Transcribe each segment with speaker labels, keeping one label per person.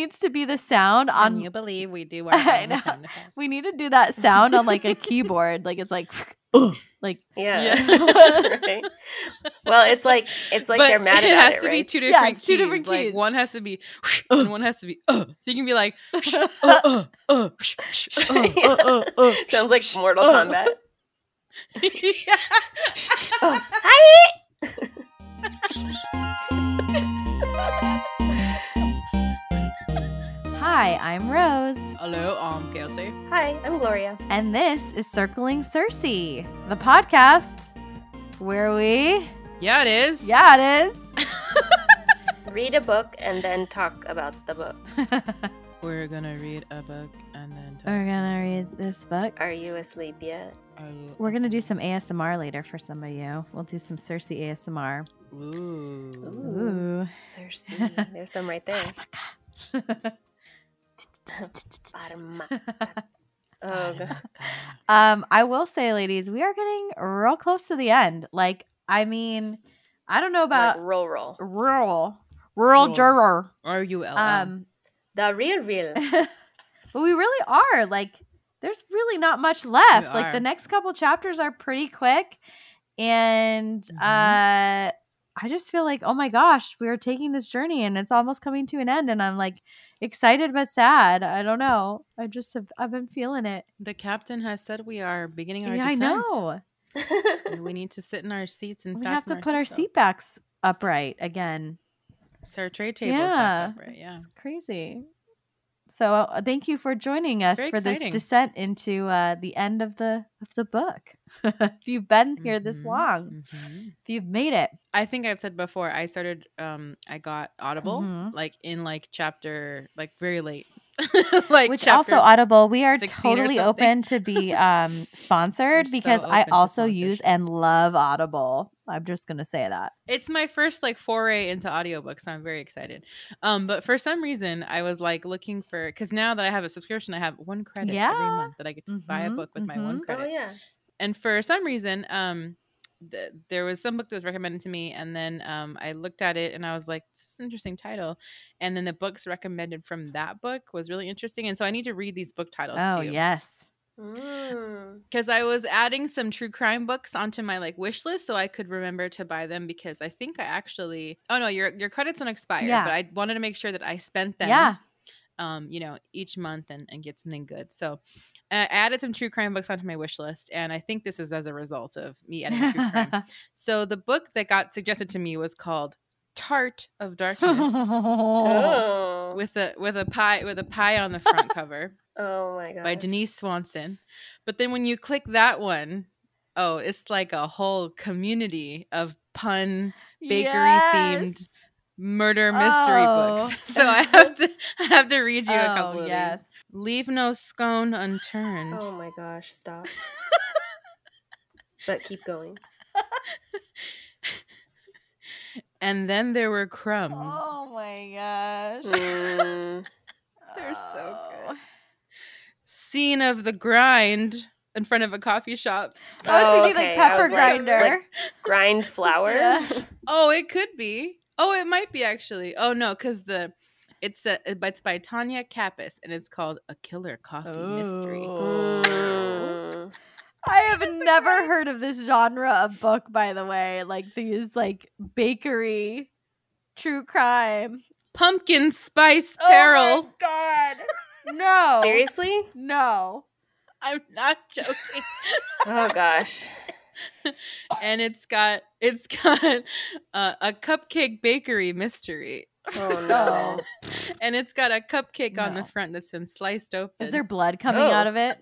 Speaker 1: needs to be the sound
Speaker 2: Can
Speaker 1: on
Speaker 2: you believe we do our own sound
Speaker 1: we need to do that sound on like a keyboard. Like it's like "Ugh," like
Speaker 3: Yeah.
Speaker 2: Yeah.
Speaker 3: right. Well, it's like it's like
Speaker 2: but
Speaker 3: they're mad
Speaker 2: it
Speaker 3: about
Speaker 2: has
Speaker 3: it,
Speaker 2: to be
Speaker 3: right?
Speaker 2: two
Speaker 1: Yeah,
Speaker 2: different
Speaker 1: it's two
Speaker 2: keys.
Speaker 1: different
Speaker 2: Like
Speaker 1: keys.
Speaker 2: one has to be and one has to be uh. So you can be like uh, uh, uh, uh, uh, uh, uh.
Speaker 3: Sounds like Mortal
Speaker 1: Uh.
Speaker 3: Kombat.
Speaker 2: Yeah.
Speaker 3: Oh, hi.
Speaker 1: Hi, I'm Rose,
Speaker 2: Hello, I'm Kelsey.
Speaker 3: Hi, I'm Gloria.
Speaker 1: and this is Circling Circe, the podcast where we
Speaker 2: Yeah, it is.
Speaker 1: Yeah, it is.
Speaker 3: Read a book and then talk about the book.
Speaker 2: We're gonna read a book and then. Talk.
Speaker 1: We're gonna read this book.
Speaker 3: Are you asleep yet?
Speaker 2: You-
Speaker 1: We're gonna do some ASMR later for some of you. We'll do some Circe ASMR.
Speaker 2: Ooh.
Speaker 1: Ooh.
Speaker 3: Circe. There's some right there. Parma. Oh, God.
Speaker 1: um, I will say, ladies, we are getting real close to the end. Like, I mean, I don't know
Speaker 3: Like
Speaker 1: about
Speaker 3: roll roll.
Speaker 1: rural, rural
Speaker 2: Roll.
Speaker 1: juror.
Speaker 2: Are you
Speaker 1: Um,
Speaker 3: The real real.
Speaker 1: but we really are like there's really not much left
Speaker 2: We
Speaker 1: like the next couple chapters are pretty quick and
Speaker 2: Mhm.
Speaker 1: uh i just feel like oh my gosh we are taking this journey and it's almost coming to an end and i'm like excited but sad i don't know i just have i've been feeling it
Speaker 2: the captain has said we are beginning our
Speaker 1: yeah i know
Speaker 2: we need to sit in our seats and
Speaker 1: we have to
Speaker 2: fasten
Speaker 1: put our
Speaker 2: seatbelts.
Speaker 1: seat backs upright again
Speaker 2: So our tray tables
Speaker 1: yeah
Speaker 2: back upright. Yeah.
Speaker 1: it's crazy so uh, thank you for joining us for this descent into uh, the end of the of the book if you've been here this
Speaker 2: Mhm,
Speaker 1: long
Speaker 2: mhm.
Speaker 1: if you've made it
Speaker 2: I think I've said before. I started. Um, I got Audible
Speaker 1: Mhm.
Speaker 2: like in like chapter like very late. like
Speaker 1: which also audible we are totally open to be um sponsored
Speaker 2: so
Speaker 1: because i also use and love audible. I'm just gonna say that.
Speaker 2: It's my first like foray into audiobooks so i'm very excited. Um but for some reason i was like looking for because now that i have a subscription i have one credit every month that i get to buy a
Speaker 1: Mhm,
Speaker 2: book with my one
Speaker 1: mhm.
Speaker 2: credit.
Speaker 3: Oh yeah.
Speaker 2: and for some reason um th- there was some book that was recommended to me and then um i looked at it and i was like this is an interesting title and then the books recommended from that book was really interesting and so i need to read these book titles
Speaker 1: oh
Speaker 2: to you
Speaker 1: yes
Speaker 3: Mm.
Speaker 2: because I was adding some true crime books onto my like wish list so I could remember to buy them because I think I actually oh no your your credits don't expire
Speaker 1: Yeah.
Speaker 2: but I wanted to make sure that I spent them
Speaker 1: yeah
Speaker 2: um you know each month and, and get something good so I added some true crime books onto my wish list and I think this is as a result of me adding true crime so the book that got suggested to me was called Tart of Darkness
Speaker 3: Oh.
Speaker 2: with a with a pie with a pie on the front cover
Speaker 3: oh my god.
Speaker 2: by Denise Swanson. But then when you click that one, oh, it's like a whole community of pun bakery themed
Speaker 1: Yes.
Speaker 2: Murder mystery
Speaker 1: Oh.
Speaker 2: books. So I have to I have to read you a
Speaker 1: Oh,
Speaker 2: couple of
Speaker 1: yes.
Speaker 2: these. Leave no scone unturned.
Speaker 3: Oh my gosh! Stop. but keep going.
Speaker 2: And then there were crumbs.
Speaker 1: Oh my gosh.
Speaker 3: Mm.
Speaker 2: They're so
Speaker 1: Oh.
Speaker 2: good. Scene of the grind in front of a coffee shop.
Speaker 1: I was
Speaker 3: Oh,
Speaker 1: thinking
Speaker 3: okay.
Speaker 1: like pepper
Speaker 3: was like-
Speaker 1: grinder.
Speaker 3: like Grind flour.
Speaker 1: Yeah.
Speaker 2: Oh, it could be. Oh, it might be actually. Oh no, because the it's a it's by Tonya Kappes and it's called A Killer Coffee Mystery.
Speaker 1: Oh.
Speaker 3: oh.
Speaker 1: I have never heard of this genre of book, by the way. Like these like bakery true crime.
Speaker 2: Pumpkin Spice
Speaker 1: Oh
Speaker 2: Peril.
Speaker 1: my god. No.
Speaker 3: Seriously?
Speaker 1: No.
Speaker 2: I'm not joking.
Speaker 3: Oh gosh.
Speaker 2: and it's got it's got uh, a cupcake bakery mystery.
Speaker 3: Oh no.
Speaker 2: And it's got a cupcake on the front that's been sliced open.
Speaker 1: Is there blood coming
Speaker 3: Oh.
Speaker 1: out of it?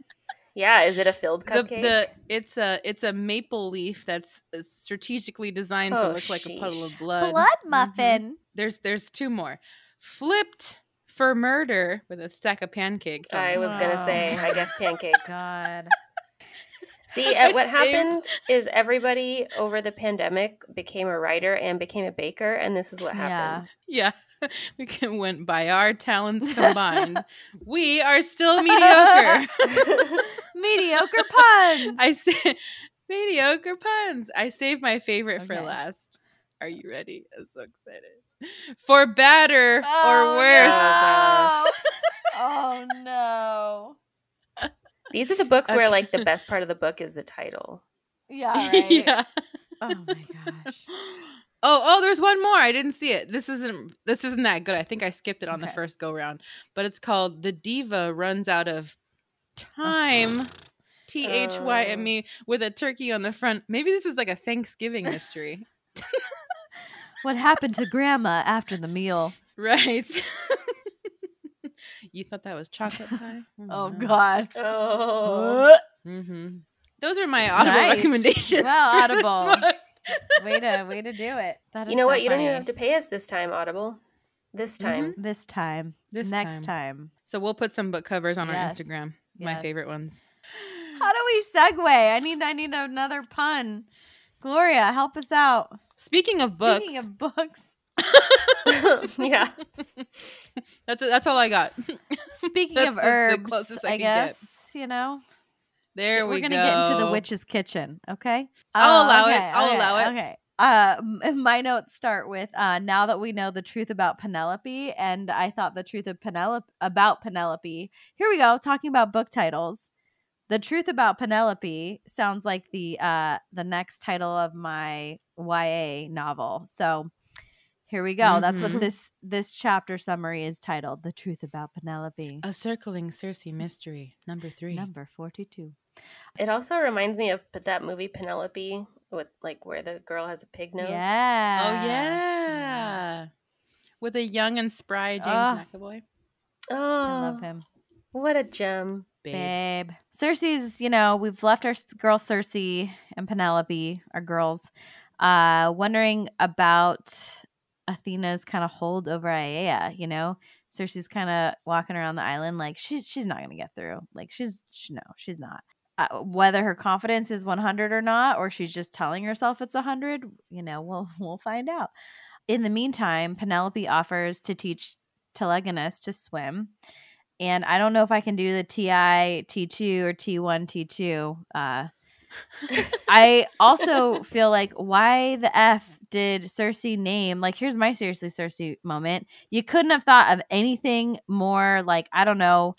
Speaker 3: Yeah, is it a filled cupcake?
Speaker 2: the it's a it's a maple leaf that's uh, strategically designed to
Speaker 3: Oh,
Speaker 2: look like a puddle of blood.
Speaker 1: Blood
Speaker 2: Mhm.
Speaker 1: muffin.
Speaker 2: There's there's two more. Flipped for murder with a stack of pancakes. on
Speaker 3: I
Speaker 2: it.
Speaker 3: was gonna say, I guess pancakes.
Speaker 1: God.
Speaker 3: See, uh, what happened is everybody over the pandemic became a writer and became a baker, and this is what happened.
Speaker 2: Yeah. We can went by our talents combined. we are still mediocre.
Speaker 1: Mediocre puns.
Speaker 2: I say mediocre puns. I saved my favorite for last. Are you ready? I'm so excited. For better
Speaker 1: Oh,
Speaker 2: or worse.
Speaker 3: gosh.
Speaker 1: oh no.
Speaker 3: These are the books where like the best part of the book is the title.
Speaker 1: Yeah, right.
Speaker 2: yeah.
Speaker 1: Oh my gosh.
Speaker 2: Oh, oh, there's one more. I didn't see it. This isn't this isn't that good. I think I skipped it on the first go round. But it's called The Diva Runs Out of Time. Uh-huh. T H Y M E oh. with a turkey on the front. Maybe this is like a Thanksgiving mystery.
Speaker 1: What happened to grandma after the meal?
Speaker 2: right. You thought that was chocolate pie?
Speaker 1: Oh god.
Speaker 3: Oh.
Speaker 2: Mm-hmm. Those are my audible
Speaker 1: Nice.
Speaker 2: recommendations.
Speaker 1: Well, Audible. way to way to do it. That is
Speaker 3: You know
Speaker 1: so
Speaker 3: what? You don't even have to pay us this time, Audible. This time.
Speaker 1: this time.
Speaker 2: This
Speaker 1: next
Speaker 2: time.
Speaker 1: time.
Speaker 2: So we'll put some book covers on
Speaker 1: Yes.
Speaker 2: our Instagram. My favorite ones.
Speaker 1: How do we segue? I need I need another pun. Gloria, help us out.
Speaker 2: Speaking of books,
Speaker 1: Speaking of books,
Speaker 3: yeah.
Speaker 2: that's that's all I got.
Speaker 1: speaking
Speaker 2: That's
Speaker 1: of
Speaker 2: the- the
Speaker 1: herbs,
Speaker 2: closest I
Speaker 1: I,
Speaker 2: can get.
Speaker 1: guess you know
Speaker 2: There
Speaker 1: we're
Speaker 2: we
Speaker 1: gonna
Speaker 2: go.
Speaker 1: get into the witch's kitchen. Okay,
Speaker 2: I'll
Speaker 1: Oh,
Speaker 2: allow it. I'll
Speaker 1: okay,
Speaker 2: allow it.
Speaker 1: Okay. Uh, my notes start with uh, now that we know the truth about Penelope, and I thought the truth of Penelope about Penelope. Here we go, talking about book titles. The truth about Penelope sounds like the uh the next title of my YA novel. So here we go. That's
Speaker 2: Mhm.
Speaker 1: what this this chapter summary is titled: "The Truth About Penelope."
Speaker 2: A circling Circe mystery number three.
Speaker 1: Number forty-two.
Speaker 3: It also reminds me of p- that movie Penelope with like where the girl has a pig nose.
Speaker 1: Yeah.
Speaker 2: Oh yeah. With a young and spry James
Speaker 1: Ah.
Speaker 2: McAvoy.
Speaker 3: Oh,
Speaker 1: I love him.
Speaker 3: What a gem.
Speaker 2: Babe.
Speaker 1: Babe. Circe's, you know, we've left our s- girl Circe and Penelope, our girls, uh, wondering about Athena's kind of hold over Aiaia, you know? Circe's kind of walking around the island like she's she's not going to get through. Like she's sh no, she's not. Uh, whether her confidence is 100 or not or she's just telling herself it's 100, you know, we'll we'll find out. In the meantime, Penelope offers to teach Telegonus to swim and I don't know if I can do the TI T2 or T1 T2. Uh, I also feel like why the f did Circe name like here's my seriously Circe moment. You couldn't have thought of anything more like I don't know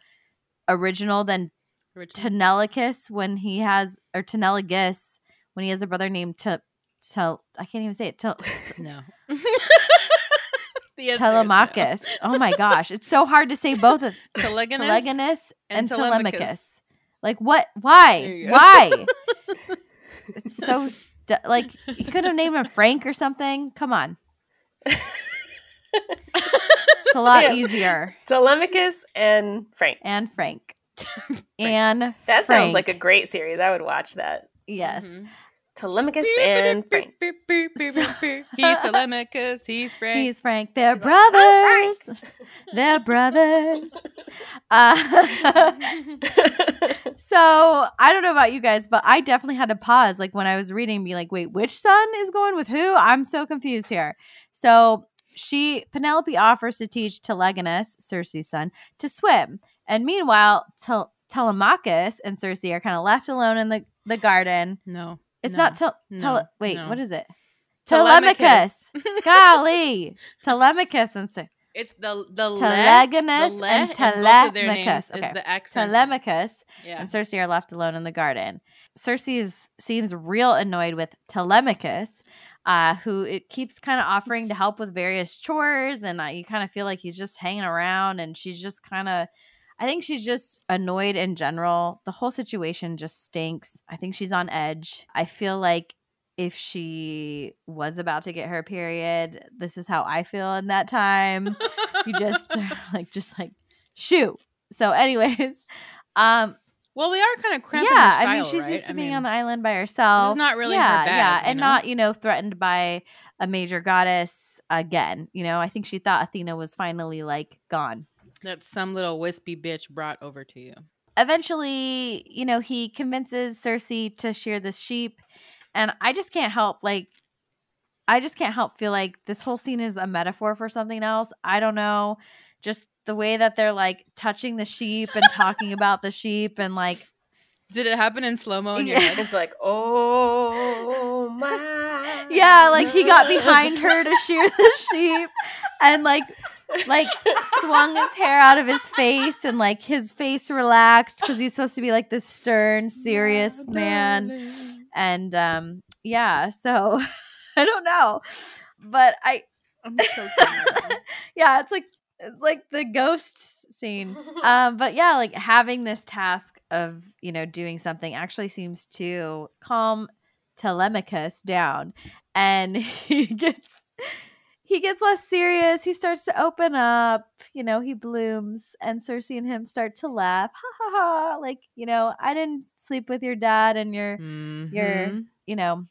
Speaker 1: original than
Speaker 2: Original.
Speaker 1: Tenelicus when he has or Teneligus when he has a brother named Te, Tel I can't even say it Tel,
Speaker 2: no. the answer no.
Speaker 1: Telemachus. Oh my gosh, it's so hard to say both of
Speaker 2: Telegonus
Speaker 1: Telegonus and,
Speaker 2: and
Speaker 1: Telemachus.
Speaker 2: Telemachus.
Speaker 1: Like what? Why? Why? it's so d- like you could have named him Frank or something. Come on, it's a lot
Speaker 3: Yeah.
Speaker 1: easier.
Speaker 3: Telemachus and Frank.
Speaker 1: And Frank. and
Speaker 3: That
Speaker 1: Frank.
Speaker 3: sounds like a great series. I would watch that.
Speaker 1: yes.
Speaker 2: Mhm.
Speaker 3: Telemachus and Frank.
Speaker 2: He's Telemachus. He's Frank.
Speaker 1: He's Frank. They're
Speaker 3: He's like, "I'm
Speaker 1: brothers. They're brothers. Uh, so I don't know about you guys, but I definitely had to pause, like when I was reading, be like, "Wait, which son is going with who?" I'm so confused here. So she Penelope offers to teach Telegonus, Circe's son, to swim, and meanwhile, Tel- Telemachus and Circe are kind of left alone in the the garden.
Speaker 2: no.
Speaker 1: It's
Speaker 2: no,
Speaker 1: not tel-
Speaker 2: no,
Speaker 1: wait,
Speaker 2: no.
Speaker 1: what is it?
Speaker 2: Telemachus.
Speaker 1: Telemachus. Golly, Telemachus and Cer-
Speaker 2: It's the the le,
Speaker 1: Telegonus
Speaker 2: the le
Speaker 1: and
Speaker 2: both of
Speaker 1: Telemachus.
Speaker 2: is
Speaker 1: Okay.
Speaker 2: the accent.
Speaker 1: Telemachus
Speaker 2: Yeah.
Speaker 1: and Circe are left alone in the garden. Circe is, seems real annoyed with Telemachus, uh, who it keeps kind of offering to help with various chores, and uh, you kind of feel like he's just hanging around, and she's just kind of. I think she's just annoyed in general. The whole situation just stinks. I think she's on edge. I feel like if she was about to get her period, this is how I feel in that time you just like just like shoot so anyways um
Speaker 2: well, they are kind of cramping
Speaker 1: yeah
Speaker 2: style,
Speaker 1: i mean she's
Speaker 2: right?
Speaker 1: used to
Speaker 2: I
Speaker 1: being
Speaker 2: mean,
Speaker 1: on the island by herself
Speaker 2: not really her
Speaker 1: yeah
Speaker 2: bag,
Speaker 1: yeah and
Speaker 2: know?
Speaker 1: not you know threatened by a major goddess again you know i think she thought athena was finally like gone
Speaker 2: that some little wispy bitch brought over to you.
Speaker 1: eventually you know he convinces circe to shear the sheep and i just can't help like i just can't help feel like this whole scene is a metaphor for something else i don't know just the way that they're like touching the sheep and talking about the sheep and like
Speaker 2: Did it happen in slow mo in your
Speaker 1: Yeah.
Speaker 2: head?
Speaker 3: It's like, oh my.
Speaker 1: Yeah, like he got behind her to shear the sheep and like like swung his hair out of his face and like his face relaxed because he's supposed to be like this stern, serious man. And um yeah, so I don't know. But I
Speaker 2: I'm so
Speaker 1: yeah, it's like it's like the ghost scene. Um, but yeah, like having this task of you know doing something actually seems to calm Telemachus down, and he gets he gets less serious. He starts to open up. You know, he blooms, and Circe and him start to laugh. Ha ha ha! Like you know, I didn't sleep with your dad, and your
Speaker 2: Mhm.
Speaker 1: you know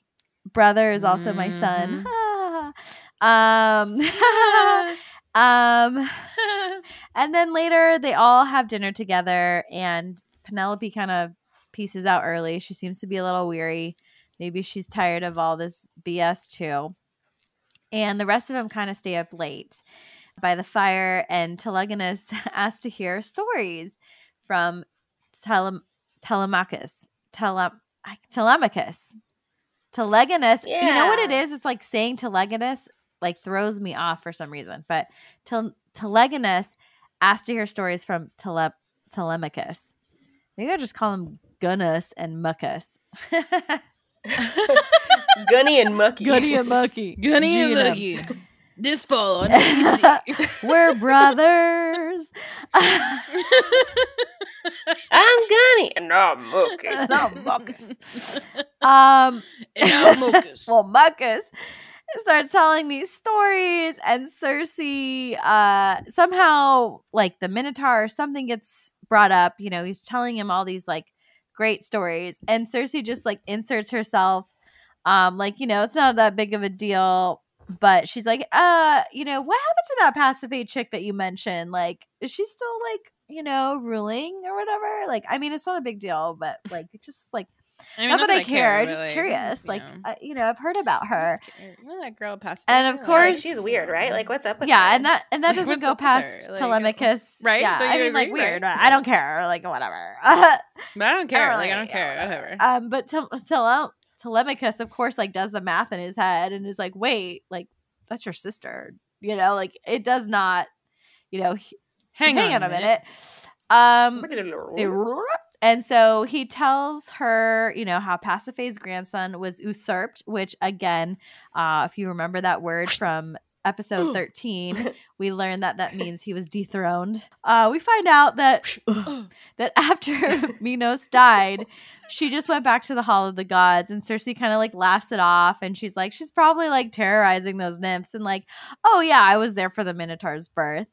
Speaker 1: brother is also my son.
Speaker 2: Mhm.
Speaker 1: Ha, ha, ha. um um and then later they all have dinner together and Penelope kind of pieces out early. She seems to be a little weary. Maybe she's tired of all this BS too. And the rest of them kind of stay up late by the fire and Telegonus asks to hear stories from Telem- Telemachus. Tele- Telemachus. Telegonus. You know what it is? It's like saying Telegonus like throws me off for some reason. But Tel- Telegonus asked to hear stories from Tele- Telemachus. Maybe I just call him Gunus and Muckus.
Speaker 3: Gunny and Mucky.
Speaker 1: Gunny and Mucky.
Speaker 2: Gunny and
Speaker 1: Gina.
Speaker 2: Lucky. This fall on
Speaker 1: We're brothers.
Speaker 3: I'm Gunny and I'm Mucky.
Speaker 1: no, Muckus. Um,
Speaker 2: And I'm Mucus.
Speaker 1: well, Muckus starts telling these stories, and Circe, uh, somehow, like the Minotaur or something gets brought up. You know, he's telling him all these like great stories, and Circe just like inserts herself. Um, like you know, it's not that big of a deal, but she's like, uh, you know, what happened to that Pasiphae chick that you mentioned? Like, is she still like, you know, ruling or whatever? Like, I mean, it's not a big deal, but like, just like
Speaker 2: I mean,
Speaker 1: not, that I care. I'm just
Speaker 2: like,
Speaker 1: curious.
Speaker 2: you
Speaker 1: like,
Speaker 2: know.
Speaker 1: uh, you know, I've heard about her.
Speaker 2: Well, that girl passed.
Speaker 1: And of course-
Speaker 3: like, she's weird, right? Like, what's up with
Speaker 1: Yeah,
Speaker 3: her?
Speaker 1: and that and that doesn't
Speaker 2: what's
Speaker 1: go
Speaker 2: up with her?
Speaker 1: past
Speaker 2: Like,
Speaker 1: Telemachus,
Speaker 2: right?
Speaker 1: Yeah, I mean, like weird.
Speaker 2: Right?
Speaker 1: I don't care. Like whatever.
Speaker 2: But I don't care. like I don't care.
Speaker 1: yeah,
Speaker 2: Whatever.
Speaker 1: um, but Tel- Tele- Telemachus, of course, like does the math in his head and is like, wait, like that's your sister. You know, like it does not. You know, he-
Speaker 2: hang,
Speaker 1: hang on a minute. Um, And so he tells her, you know, how Pasiphae's grandson was usurped, which again, uh, if you remember that word from episode 13, we learned that that means he was dethroned. Uh, we find out that that after Minos died, she just went back to the Hall of the Gods, and Circe kind of like laughs it off, and she's like, she's probably like terrorizing those nymphs, and like, oh yeah, I was there for the Minotaur's birth.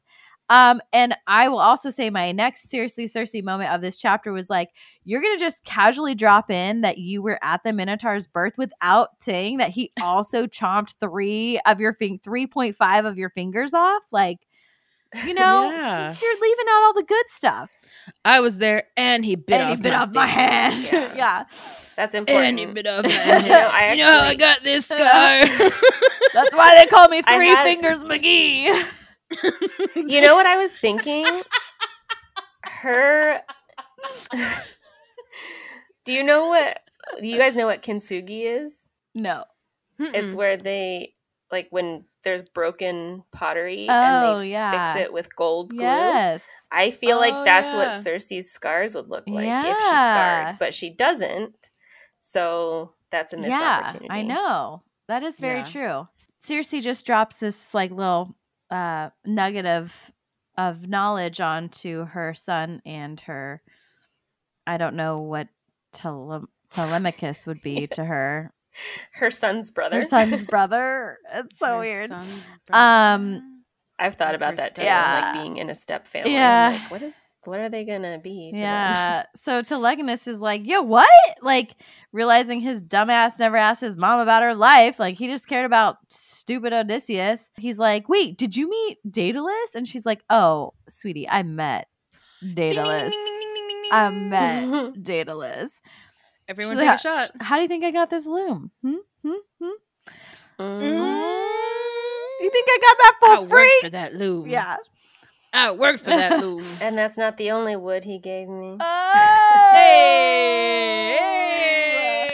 Speaker 1: Um, and I will also say my next seriously Circe moment of this chapter was like, you're gonna just casually drop in that you were at the Minotaur's birth without saying that he also chomped three of your fing three point five of your fingers off. Like, you know,
Speaker 2: Yeah.
Speaker 1: you're leaving out all the good stuff.
Speaker 2: I was there, and he bit
Speaker 1: and
Speaker 2: off
Speaker 1: he bit
Speaker 2: my
Speaker 1: off my hand.
Speaker 3: Yeah.
Speaker 1: Yeah.
Speaker 3: That's important.
Speaker 2: And he bit off my
Speaker 3: You know, I
Speaker 2: you know how I got this scar.
Speaker 1: That's why they call me Three
Speaker 3: had-
Speaker 1: Fingers McGee.
Speaker 3: You know what I was thinking? Her. Do you know what? Do you guys know what kintsugi is?
Speaker 1: No.
Speaker 3: It's
Speaker 2: Mm-mm.
Speaker 3: where they like when there's broken pottery
Speaker 1: Oh,
Speaker 3: and they oh,
Speaker 1: yeah.
Speaker 3: fix it with gold glue.
Speaker 1: Yes.
Speaker 3: I feel
Speaker 2: Oh,
Speaker 3: like that's what. Circe's scars would look like if she scarred, but she doesn't. So that's a missed
Speaker 1: yeah,
Speaker 3: opportunity.
Speaker 1: I know. That is very
Speaker 2: Yeah.
Speaker 1: true. Circe just drops this like little uh nugget of of knowledge onto her son and her I don't know what tele- Telemachus would be to her.
Speaker 3: Her son's brother.
Speaker 1: Her son's brother. It's so
Speaker 2: Her
Speaker 1: weird. Um.
Speaker 3: I've thought about that too.
Speaker 1: Yeah.
Speaker 3: Like being in a step family.
Speaker 1: Yeah.
Speaker 3: I'm like, what is what are they gonna be? to them?
Speaker 1: Yeah. so Telegonus is like, yo, what? Like realizing his dumbass never asked his mom about her life. Like he just cared about stupid Odysseus. He's like, wait, did you meet Daedalus? And she's like, oh, sweetie, I met Daedalus. I met Daedalus.
Speaker 2: Everyone
Speaker 1: So
Speaker 2: take
Speaker 1: yeah.
Speaker 2: a shot.
Speaker 1: How do you think I got this loom? Hmm? Hmm? Hmm?
Speaker 3: Mm.
Speaker 1: You think I got that
Speaker 2: I
Speaker 1: for
Speaker 2: worked
Speaker 1: free?
Speaker 2: for that loom.
Speaker 1: Yeah.
Speaker 2: I worked for that loom.
Speaker 3: And that's not the only wood he gave me.
Speaker 1: Oh.
Speaker 2: Hey!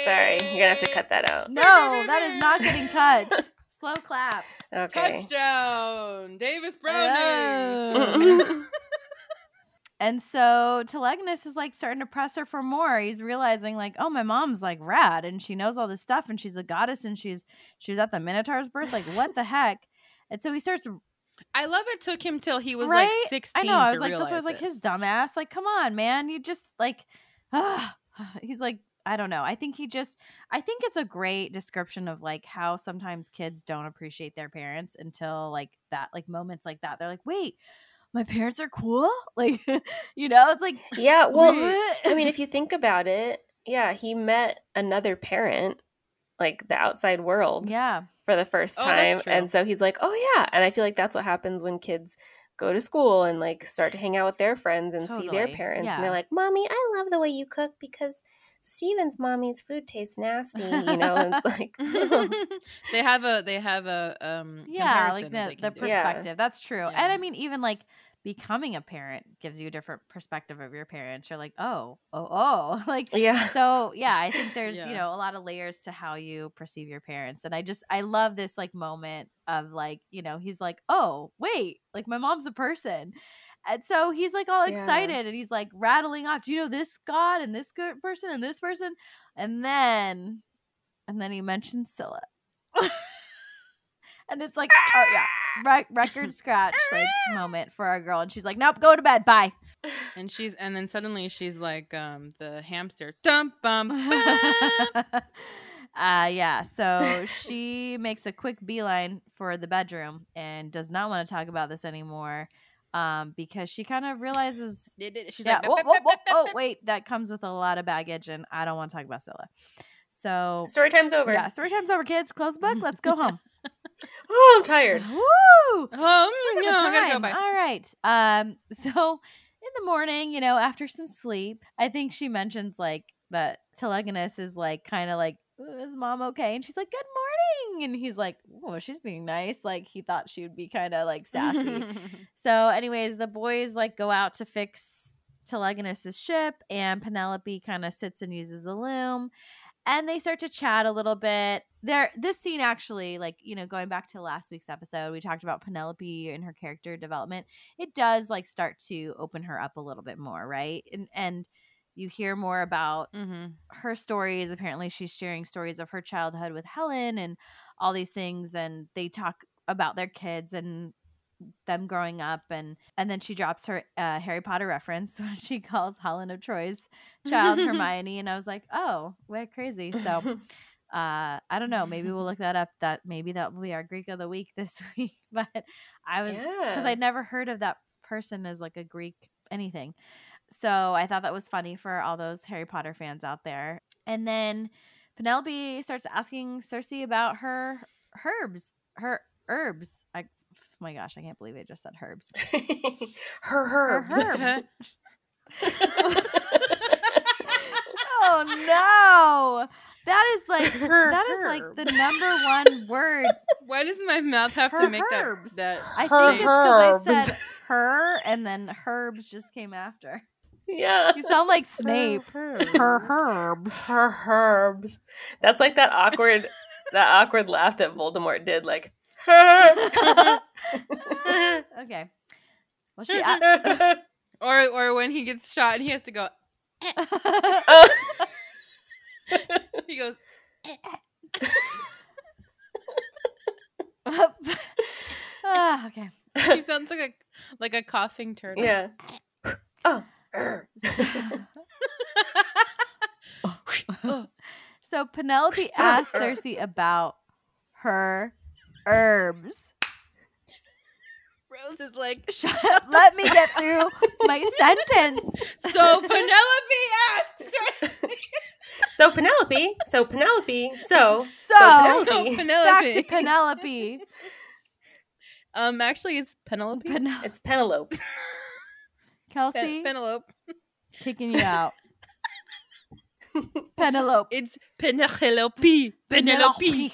Speaker 3: Sorry, you're gonna have to cut that out.
Speaker 1: No, that is not getting cut. Slow clap.
Speaker 3: Okay.
Speaker 2: Touchdown, Davis Browning.
Speaker 1: Hello. And so Telegonus is like starting to press her for more. He's realizing like, oh, my mom's like rad and she knows all this stuff and she's a goddess and she's she was at the Minotaur's birth. Like, what the heck? And so he starts
Speaker 2: I love it took him till he was
Speaker 1: right?
Speaker 2: like 16
Speaker 1: I know. I was like, this was like, his dumbass. Like, come on, man. You just like, he's like, I don't know. I think he just, I think it's a great description of like how sometimes kids don't appreciate their parents until like that, like moments like that. They're like, wait, my parents are cool. Like, you know, it's like,
Speaker 3: Yeah, well,
Speaker 1: what?
Speaker 3: I mean, if you think about it, yeah, he met another parent, like the outside world,
Speaker 1: yeah,
Speaker 3: for the first
Speaker 2: Oh,
Speaker 3: time.
Speaker 2: true.
Speaker 3: And so he's like, oh, yeah. And I feel like that's what happens when kids go to school and like start to hang out with their friends and see their parents.
Speaker 1: yeah.
Speaker 3: And they're like, Mommy, I love the way you cook because Steven's mommy's food tastes nasty, you know? And it's like,
Speaker 2: they have a they have a um
Speaker 1: yeah, like the, the
Speaker 2: do.
Speaker 3: Yeah.
Speaker 1: perspective. That's true. And I mean, even like becoming a parent gives you a different perspective of your parents. You're like, oh, oh, oh. Like,
Speaker 3: yeah.
Speaker 1: so yeah i think there's you know a lot of layers to how you perceive your parents and i just i love this like moment of like you know he's like oh wait like my mom's a person and so he's like all
Speaker 3: Yeah.
Speaker 1: excited and he's like rattling off do you know this god and this good person and this person and then and then he mentions scylla and it's like oh yeah right record scratch like moment for our girl and she's like nope go to bed bye
Speaker 2: and she's and then suddenly she's like um the hamster dum bum bum.
Speaker 1: uh yeah so she makes a quick beeline for the bedroom and does not want to talk about this anymore um because she kind of realizes
Speaker 2: she's
Speaker 1: yeah
Speaker 2: like
Speaker 1: whoa, whoa, whoa, oh wait that comes with a lot of baggage and i don't want to talk about Scylla so
Speaker 3: Story time's over.
Speaker 1: yeah story time's over kids close the book let's go home
Speaker 3: Oh, I'm tired.
Speaker 1: Woo! at
Speaker 2: no, I gotta go bye
Speaker 1: All right. Um. So in the morning, you know, after some sleep, I think she mentions like that Telegonus is like kind of like, "Oh, "Is mom okay?" And she's like, "Good morning." And he's like, "Oh, she's being nice." Like he thought she would be kind of like sassy. so, anyways, the boys like go out to fix Telegonus's ship, and Penelope kind of sits and uses the loom. And they start to chat a little bit. There, this scene actually, like you know, going back to last week's episode, we talked about Penelope and her character development. It does like start to open her up a little bit more, right? And and you hear more about
Speaker 2: mm-hmm.
Speaker 1: her stories. Apparently, she's sharing stories of her childhood with Helen and all these things, and they talk about their kids and them growing up and and then she drops her uh, Harry Potter reference when she calls Helen of Troy's child Hermione and I was like, "Oh, way crazy." So, uh I don't know, maybe we'll look that up that maybe that will be our Greek of the week this week, but I was cuz
Speaker 3: yeah.
Speaker 1: I'd never heard of that person as like a Greek anything. So I thought that was funny for all those Harry Potter fans out there. And then Penelope starts asking Circe about her herbs, her herbs. I, oh my gosh, I can't believe I just said herbs.
Speaker 3: her
Speaker 1: Her
Speaker 3: herbs.
Speaker 1: herbs. oh no, that is like
Speaker 3: Her
Speaker 1: that is like the number one word.
Speaker 2: Why does my mouth have
Speaker 1: Her
Speaker 2: to make
Speaker 1: herbs.
Speaker 2: that?
Speaker 1: I
Speaker 3: Her
Speaker 1: think it's because I said her and then herbs just came after.
Speaker 3: yeah.
Speaker 1: You sound like Snape.
Speaker 3: Her
Speaker 1: Her
Speaker 3: herbs.
Speaker 1: herbs.
Speaker 3: Her herbs. That's like that awkward that awkward laugh that Voldemort did, like
Speaker 1: okay. Well, she. a-
Speaker 2: Or or when he gets shot and he has to go. Eh. He goes.
Speaker 1: Ah, okay.
Speaker 2: He sounds like a like a coughing turtle.
Speaker 3: yeah. Oh.
Speaker 1: so Penelope asks Circe about her herbs.
Speaker 2: Rose is like.
Speaker 1: Shut up, Let me get through my sentence.
Speaker 2: So Penelope asks her.
Speaker 3: So Penelope. So Penelope. So
Speaker 1: So,
Speaker 3: Penelope.
Speaker 1: back to
Speaker 2: Penelope.
Speaker 1: Penelope.
Speaker 2: Um, actually, it's Penelope.
Speaker 1: Pen-
Speaker 3: it's Penelope.
Speaker 1: Kelsey,
Speaker 2: Pen- Penelope.
Speaker 1: kicking you out. Penelope.
Speaker 2: It's Penelope. Penelope.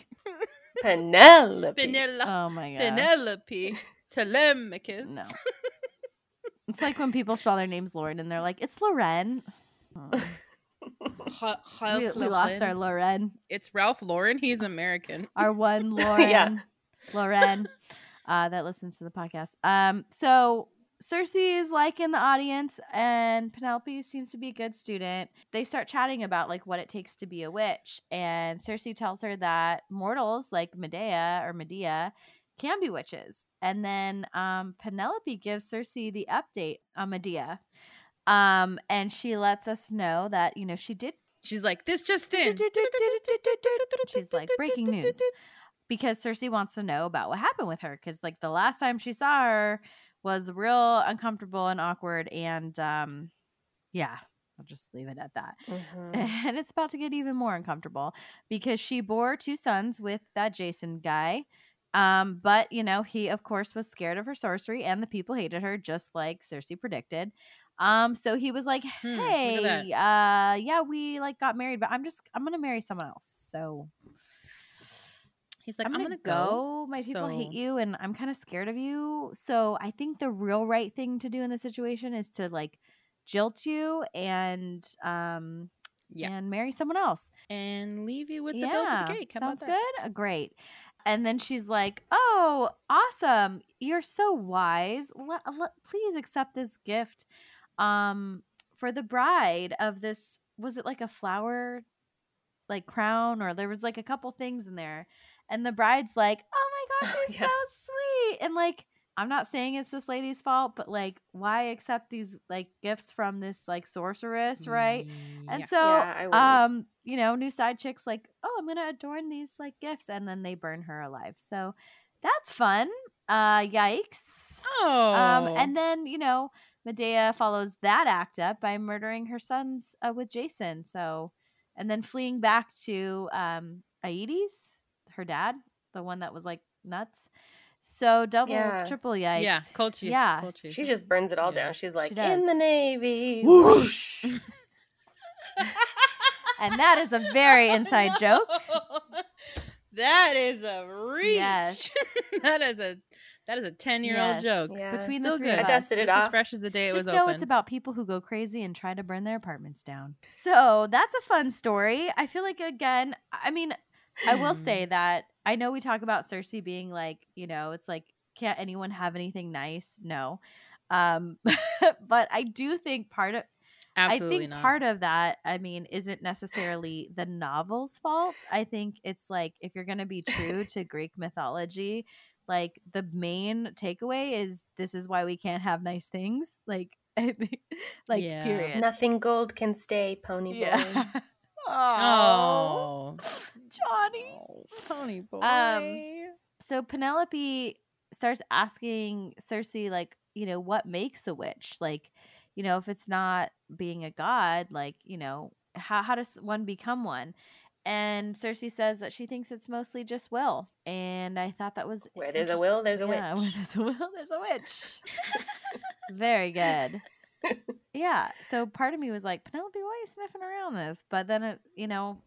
Speaker 3: Penelope.
Speaker 2: Penelope.
Speaker 1: Oh my god.
Speaker 2: Penelope. Telemachus.
Speaker 1: No. It's like when people spell their names Lauren and they're like, it's Loren. Oh. We, we lost our Loren.
Speaker 2: It's Ralph Lauren. He's American.
Speaker 1: Our one Lauren. yeah. Lauren. Uh, that listens to the podcast. Um, so Circe is like in the audience, and Penelope seems to be a good student. They start chatting about like what it takes to be a witch, and Circe tells her that mortals like Medea or Medea can be witches. And then um, Penelope gives Circe the update on Medea. Um, and she lets us know that, you know, she did.
Speaker 2: She's like, this just in.
Speaker 1: She's like, breaking news. Because Circe wants to know about what happened with her. Because, like, the last time she saw her was real uncomfortable and awkward. And, um, yeah, I'll just leave it at that. Mm-hmm. And it's about to get even more uncomfortable because she bore two sons with that Jason guy. Um, but you know, he of course was scared of her sorcery, and the people hated her, just like Circe predicted. Um, so he was like, hmm, "Hey, uh, yeah, we like got married, but I'm just I'm gonna marry someone else." So he's like, "I'm, I'm gonna, gonna, go. go. My people so... hate you, and I'm kind of scared of you. So I think the real right thing to do in this situation is to like jilt you and um." Yeah. And marry someone else.
Speaker 2: And leave you with the yeah, bill for the cake. How
Speaker 1: sounds good? Great. And then she's like, "Oh, awesome! You're so wise. Let, let, please accept this gift, um, for the bride of this. Was it like a flower, like crown, or there was like a couple things in there?" And the bride's like, "Oh my gosh, you're yeah. so sweet!" And like, I'm not saying it's this lady's fault, but like, why accept these like gifts from this like sorceress, right? Mm, yeah. And so, yeah, um, you know, new side chicks like, oh, I'm gonna adorn these like gifts, and then they burn her alive. So that's fun. Uh, yikes.
Speaker 2: Oh. Um,
Speaker 1: and then you know, Medea follows that act up by murdering her sons uh, with Jason. So, and then fleeing back to um Aeëtes, her dad, the one that was like nuts. So double, yeah. triple yikes.
Speaker 2: Yeah, cold cheese.
Speaker 1: Yeah,
Speaker 2: cold cheese.
Speaker 3: she just burns it all yeah. down. She's like, she in the navy. Whoosh.
Speaker 1: and that is a very inside joke.
Speaker 2: That is a reach. Yes. that is a that is a ten year old joke.
Speaker 1: Yeah. Between Still the three, good.
Speaker 3: I dusted it
Speaker 2: Just
Speaker 3: off.
Speaker 2: as fresh as the day it
Speaker 1: Just
Speaker 2: was
Speaker 1: know
Speaker 2: open.
Speaker 1: it's about people who go crazy and try to burn their apartments down. So that's a fun story. I feel like again, I mean, I will say that I know we talk about Circe being like, you know, it's like, can't anyone have anything nice? No. Um, but I do think part of
Speaker 2: Absolutely
Speaker 1: I think
Speaker 2: not.
Speaker 1: part of that, I mean, isn't necessarily the novel's fault. I think it's like if you're going to be true to Greek mythology, like the main takeaway is this is why we can't have nice things. Like, I think, like yeah. period.
Speaker 3: Nothing gold can stay, pony boy. Yeah.
Speaker 1: Oh, Johnny,
Speaker 2: oh, Tony boy.
Speaker 1: Um, so Penelope starts asking Circe, like, you know, what makes a witch? Like, you know, if it's not being a god, like, you know, how how does one become one? And Circe says that she thinks it's mostly just will. And I thought that was
Speaker 3: where there's a will, there's a
Speaker 1: yeah,
Speaker 3: witch.
Speaker 1: Where there's a will, there's a witch. Very good yeah. So part of me was like, Penelope, why are you sniffing around this? But then it, you know,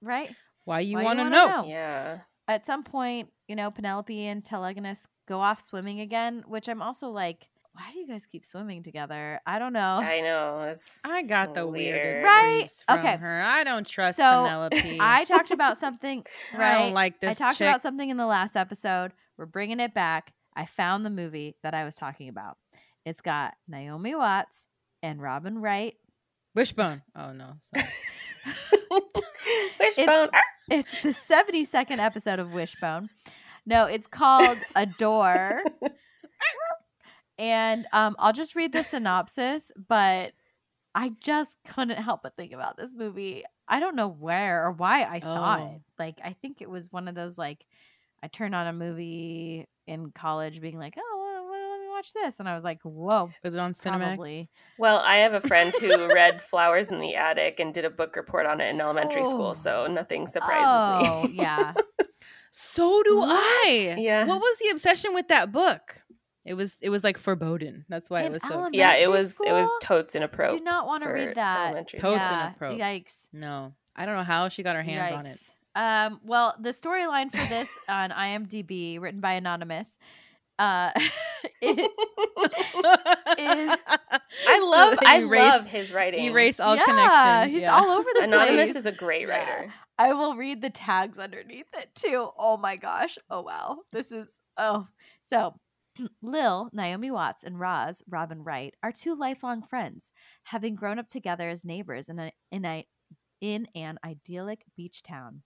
Speaker 1: right?
Speaker 2: Why you want to know? know?
Speaker 3: Yeah.
Speaker 1: At some point, you know, Penelope and Telegonus go off swimming again, which I'm also like, why do you guys keep swimming together? I don't know.
Speaker 3: I know. It's
Speaker 2: I got the
Speaker 3: weird.
Speaker 2: weirdest
Speaker 1: right.
Speaker 2: okay. Her. I don't trust so, Penelope.
Speaker 1: I talked about something. Right.
Speaker 2: I don't like this.
Speaker 1: I talked
Speaker 2: chick.
Speaker 1: about something in the last episode. We're bringing it back. I found the movie that I was talking about. It's got Naomi Watts and Robin Wright.
Speaker 2: Wishbone. Oh no.
Speaker 3: Wishbone.
Speaker 1: It's, it's the 72nd episode of Wishbone. No, it's called Adore. And um, I'll just read the synopsis, but I just couldn't help but think about this movie. I don't know where or why I saw oh. it. Like, I think it was one of those, like, I turned on a movie in college being like, oh, let me watch this. And I was like, whoa.
Speaker 2: Was it on Cinemax? Probably.
Speaker 3: Well, I have a friend who read Flowers in the Attic and did a book report on it in elementary oh. school, so nothing surprises
Speaker 1: oh,
Speaker 3: me.
Speaker 1: yeah.
Speaker 2: so do what? I.
Speaker 3: Yeah.
Speaker 2: What was the obsession with that book? It was it was like foreboding. That's why in it was so.
Speaker 3: Yeah, it was school? it was totes inappropriate.
Speaker 1: Do not want to read that.
Speaker 2: Totes yeah. inappropriate.
Speaker 1: Yikes.
Speaker 2: No, I don't know how she got her hands
Speaker 1: Yikes.
Speaker 2: on it.
Speaker 1: Um, well, the storyline for this on IMDb, written by Anonymous, uh, it is
Speaker 3: I love
Speaker 2: they
Speaker 3: I
Speaker 2: erase-
Speaker 3: love his writing.
Speaker 2: erase all
Speaker 1: yeah,
Speaker 2: connection.
Speaker 1: He's
Speaker 2: yeah.
Speaker 1: all over the
Speaker 3: Anonymous
Speaker 1: place.
Speaker 3: is a great
Speaker 1: Yeah.
Speaker 3: writer.
Speaker 1: I will read the tags underneath it too. Oh my gosh. Oh wow. This is oh so Lil, Naomi Watts, and Roz, Robin Wright, are two lifelong friends, having grown up together as neighbors in, a, in, a, in an idyllic beach town.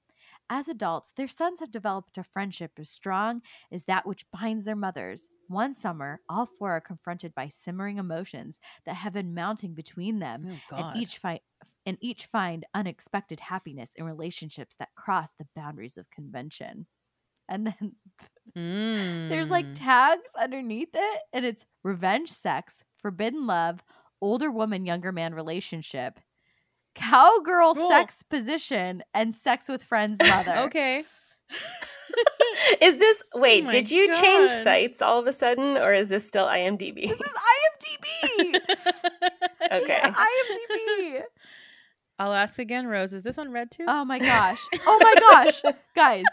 Speaker 1: As adults, their sons have developed a friendship as strong as that which binds their mothers. One summer, all four are confronted by simmering emotions that have been mounting between them
Speaker 2: Oh,
Speaker 1: and each find and each find unexpected happiness in relationships that cross the boundaries of convention. And then there's like
Speaker 2: Mm.
Speaker 1: tags underneath it, and it's revenge sex, forbidden love, older woman, younger man relationship, cowgirl
Speaker 2: Cool.
Speaker 1: sex position, and sex with friend's mother.
Speaker 2: okay.
Speaker 3: Is this wait,
Speaker 2: my
Speaker 3: did you change sites all of a sudden or is this still IMDb?
Speaker 1: This is IMDb.
Speaker 3: Okay.
Speaker 1: IMDb.
Speaker 2: I'll ask again, Rose. Is this on Red too?
Speaker 1: Oh my gosh. Oh my gosh. Guys.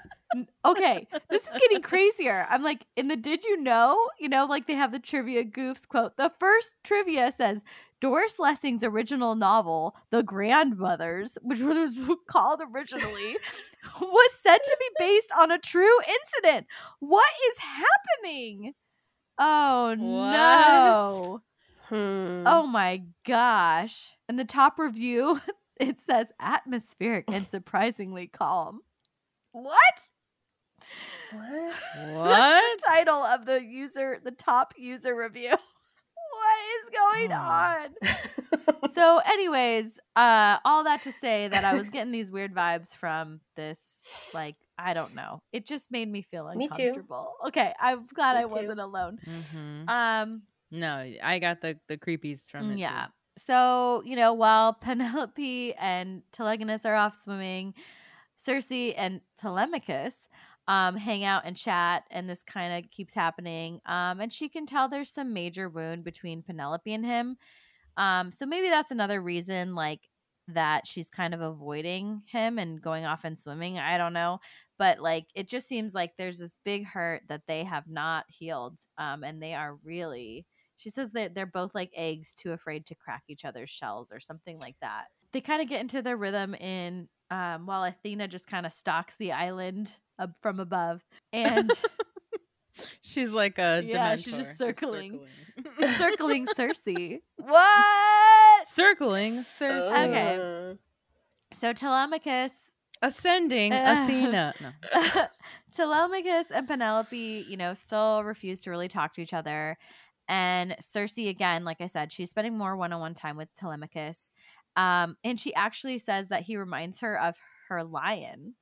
Speaker 1: Okay. This is getting crazier. I'm like, in the did you know? You know, like they have the trivia goofs quote. The first trivia says Doris Lessing's original novel, The Grandmothers, which was called originally, was said to be based on a true incident. What is happening? Oh no.
Speaker 3: Hmm.
Speaker 1: Oh my gosh. In the top review, it says atmospheric and surprisingly calm. What?
Speaker 3: What?
Speaker 1: That's the title of the user, the top user review. what is going
Speaker 2: Oh.
Speaker 1: on? So, anyways, uh, all that to say that I was getting these weird vibes from this, like, I don't know. It just made me feel uncomfortable.
Speaker 3: Me too.
Speaker 1: uncomfortable. Okay, I'm glad
Speaker 3: Me
Speaker 1: I
Speaker 3: too.
Speaker 1: wasn't alone.
Speaker 2: Mhm.
Speaker 1: Um,
Speaker 2: No, I got the the creepies from it. too.
Speaker 1: Yeah. So, you know, while Penelope and Telegonus are off swimming, Circe and Telemachus um, hang out and chat, and this kind of keeps happening. Um, and she can tell there's some major wound between Penelope and him. Um, so maybe that's another reason, like, that she's kind of avoiding him and going off and swimming. I don't know. But, like, it just seems like there's this big hurt that they have not healed. Um, and they are really she says that they're both like eggs too afraid to crack each other's shells or something like that. They kind of get into their rhythm in um, while Athena just kind of stalks the island up from above. And
Speaker 2: She's like a
Speaker 1: Yeah, she's just circling.
Speaker 2: circling.
Speaker 1: circling Circe. What?
Speaker 2: circling Circe.
Speaker 1: Okay. So Telemachus
Speaker 2: Ascending
Speaker 1: Uh,
Speaker 2: Athena. No.
Speaker 1: Telemachus and Penelope, you know, still refuse to really talk to each other. And Circe, again, like I said, she's spending more one on one time with Telemachus. Um, and she actually says that he reminds her of her lion.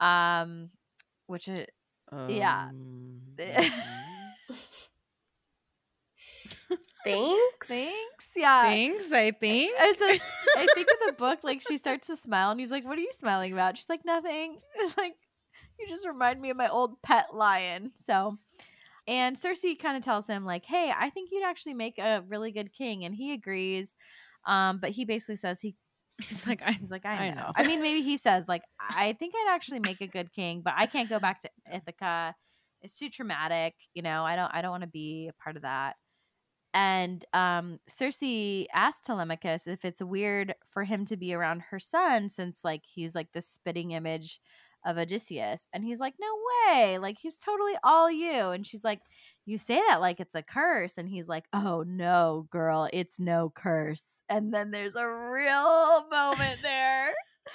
Speaker 1: Um, which is Yeah.
Speaker 2: Um,
Speaker 3: Thanks.
Speaker 1: thanks. Yeah.
Speaker 2: Thanks, I think.
Speaker 1: I, said, I think in the book, like she starts to smile and he's like, What are you smiling about? She's like, Nothing. like, you just remind me of my old pet lion. So and Circe kind of tells him, like, hey, I think you'd actually make a really good king. And he agrees. Um, but he basically says he
Speaker 2: He's like, I,
Speaker 1: he's like, I
Speaker 2: I
Speaker 1: know.
Speaker 2: know.
Speaker 1: I mean, maybe he says, like, I think I'd actually make a good king, but I can't go back to Ithaca. It's too traumatic, you know. I don't I don't want to be a part of that. And um, Circe asked Telemachus if it's weird for him to be around her son since like he's like the spitting image of Odysseus. And he's like, No way. Like he's totally all you. And she's like, You say that like it's a curse. And he's like, Oh no, girl, it's no curse. And then there's a real moment there.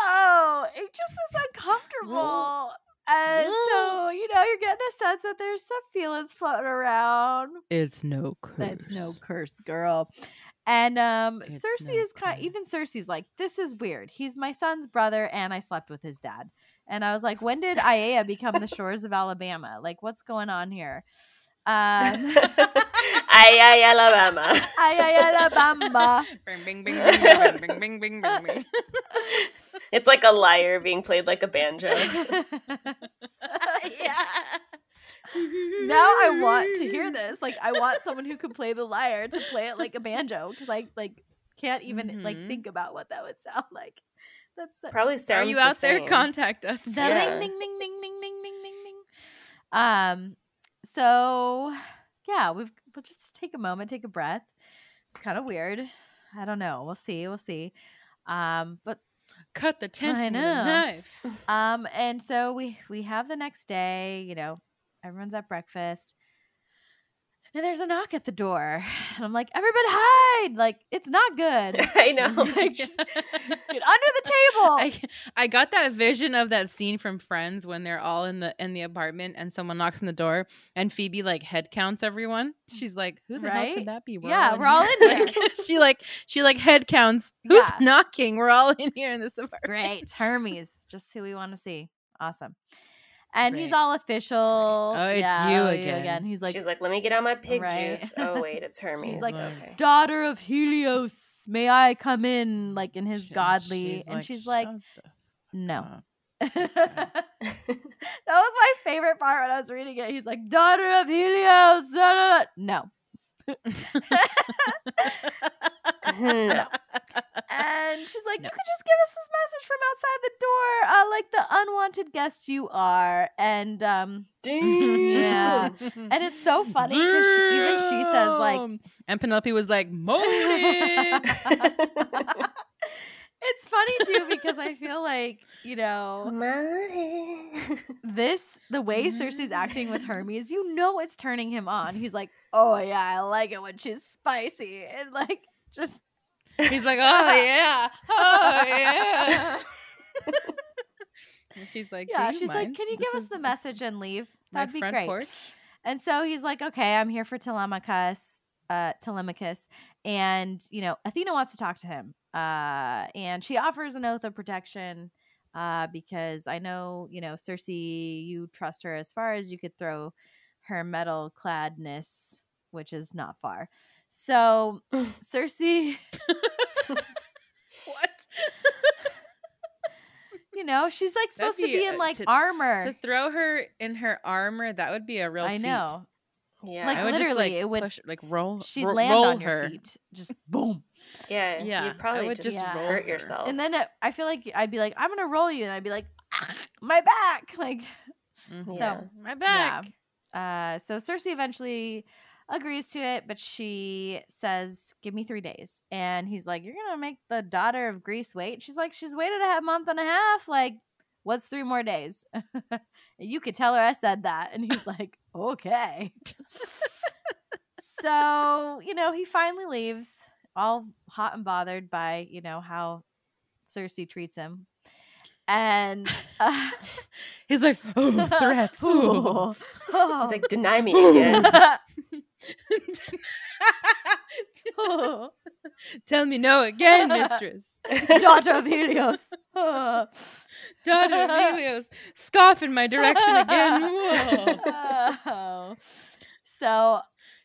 Speaker 1: oh, it just is uncomfortable. And so, you know, you're getting a sense that there's some feelings floating around.
Speaker 2: it's no curse.
Speaker 1: That's no curse, girl. And um
Speaker 2: It's
Speaker 1: Circe
Speaker 2: no
Speaker 1: is kind even Circe's like, this is weird. He's my son's brother and I slept with his dad. And I was like, when did Aiaia become the shores of Alabama? Like, what's going on here? Um
Speaker 3: Ay, ay, Alabama.
Speaker 1: Aiaia Alabama.
Speaker 2: Bing, bing, bing, bing, bing, bing, bing, bing, bing.
Speaker 3: It's like a lyre being played like a banjo.
Speaker 1: yeah now I want to hear this. Like I want someone who can play the lyre to play it like a banjo because I like can't even mm-hmm.
Speaker 2: like
Speaker 1: think about what that would sound like. That's so-
Speaker 3: probably sounds.
Speaker 2: Are you
Speaker 3: the
Speaker 2: out
Speaker 3: same. there?
Speaker 2: Contact us.
Speaker 3: Yeah.
Speaker 1: ding, ding, ding, ding, ding, ding, ding, ding. Um. So, yeah, we've we'll just take a moment, take a breath. It's kind of weird. I don't know. We'll see. We'll see. Um. But
Speaker 2: cut the tension with a knife.
Speaker 1: Um. And so we we have the next day. You know, everyone's at breakfast. And there's a knock at the door. And I'm like, everybody hide. Like, it's not good.
Speaker 3: I know.
Speaker 1: Like, just get under the table.
Speaker 2: I, I got that vision of that scene from Friends when they're all in the in the apartment and someone knocks on the door and Phoebe like head counts everyone. She's like, "Who the hell could that be?" We're
Speaker 1: Yeah,
Speaker 2: all
Speaker 1: we're all
Speaker 2: here."
Speaker 1: in
Speaker 2: Like, she like she like head counts. Who's
Speaker 1: Yeah.
Speaker 2: knocking? We're all in here in this apartment.
Speaker 1: Great. Hermes. Just who we want to see. Awesome. And he's all official.
Speaker 2: Oh, it's
Speaker 1: Yeah,
Speaker 2: you
Speaker 1: oh,
Speaker 2: again.
Speaker 1: He's like,
Speaker 3: She's like, let me get out my pig
Speaker 1: Right.
Speaker 3: juice. Oh wait, it's Hermes.
Speaker 1: like,
Speaker 3: okay.
Speaker 1: daughter of Helios, may I come in? Like in his
Speaker 2: She-
Speaker 1: godly. and she's like, no. that was my favorite part when I was reading it. He's like, daughter of Helios. da, da, da." No.
Speaker 3: no.
Speaker 1: And she's like,
Speaker 2: No.
Speaker 1: you could just give us this message from outside the door, uh, like the unwanted guest you are. And um, Yeah. and it's so funny because she, even she says like,
Speaker 2: and Penelope was like, moaning.
Speaker 1: it's funny too because I feel like you know
Speaker 3: Money.
Speaker 1: this the way Circe's acting with Hermes, you know it's turning him on. He's like, oh yeah, I like it when she's spicy and like just
Speaker 2: He's like, oh yeah, oh yeah. and she's like,
Speaker 1: yeah.
Speaker 2: "Do you
Speaker 1: She's like, can you
Speaker 2: This
Speaker 1: give us the message and leave? That'd be great.
Speaker 2: porch?"
Speaker 1: And so he's like, okay, I'm here for Telemachus, uh, Telemachus. And, you know, Athena wants to talk to him. Uh, and she offers an oath of protection uh, because I know, you know, Circe, you trust her as far as you could throw her metal cladness, which is not far. So Circe,
Speaker 2: What?
Speaker 1: you know, she's like
Speaker 2: That'd
Speaker 1: supposed to
Speaker 2: be,
Speaker 1: be in
Speaker 2: uh,
Speaker 1: like
Speaker 2: to-
Speaker 1: armor.
Speaker 2: to throw her in her armor, that would be a real.
Speaker 1: I
Speaker 2: feat.
Speaker 1: know.
Speaker 3: yeah.
Speaker 1: Like,
Speaker 2: I would just,
Speaker 1: literally,
Speaker 2: like,
Speaker 1: it would-
Speaker 2: push, like roll.
Speaker 1: She'd
Speaker 2: ro-
Speaker 1: land
Speaker 2: roll
Speaker 1: on
Speaker 2: her.
Speaker 1: your feet. Just boom.
Speaker 3: yeah.
Speaker 2: Yeah,
Speaker 3: You'd probably
Speaker 2: would
Speaker 3: just,
Speaker 1: just
Speaker 2: roll
Speaker 3: hurt
Speaker 2: her.
Speaker 3: yourself.
Speaker 1: And then it, I feel like I'd be like, I'm gonna roll you, and I'd be like, "Ah, my back, like
Speaker 2: Mhm.
Speaker 3: Yeah.
Speaker 1: so.
Speaker 2: My back.
Speaker 1: Uh, so Circe eventually agrees to it, but she says, "Give me three days." And he's like, "You're gonna make the daughter of Greece wait?" She's like, "She's waited a month and a half. Like, what's three more days?" you could tell her I said that, and he's like, "Okay." so you know, he finally leaves, all hot and bothered by you know how Circe treats him, and. Uh,
Speaker 2: He's like, oh, threats. Ooh.
Speaker 3: He's like, deny me again.
Speaker 2: Tell me no again, mistress.
Speaker 1: daughter of Helios. Oh.
Speaker 2: Daughter of Helios, scoff in my direction again. Whoa.
Speaker 1: Oh. So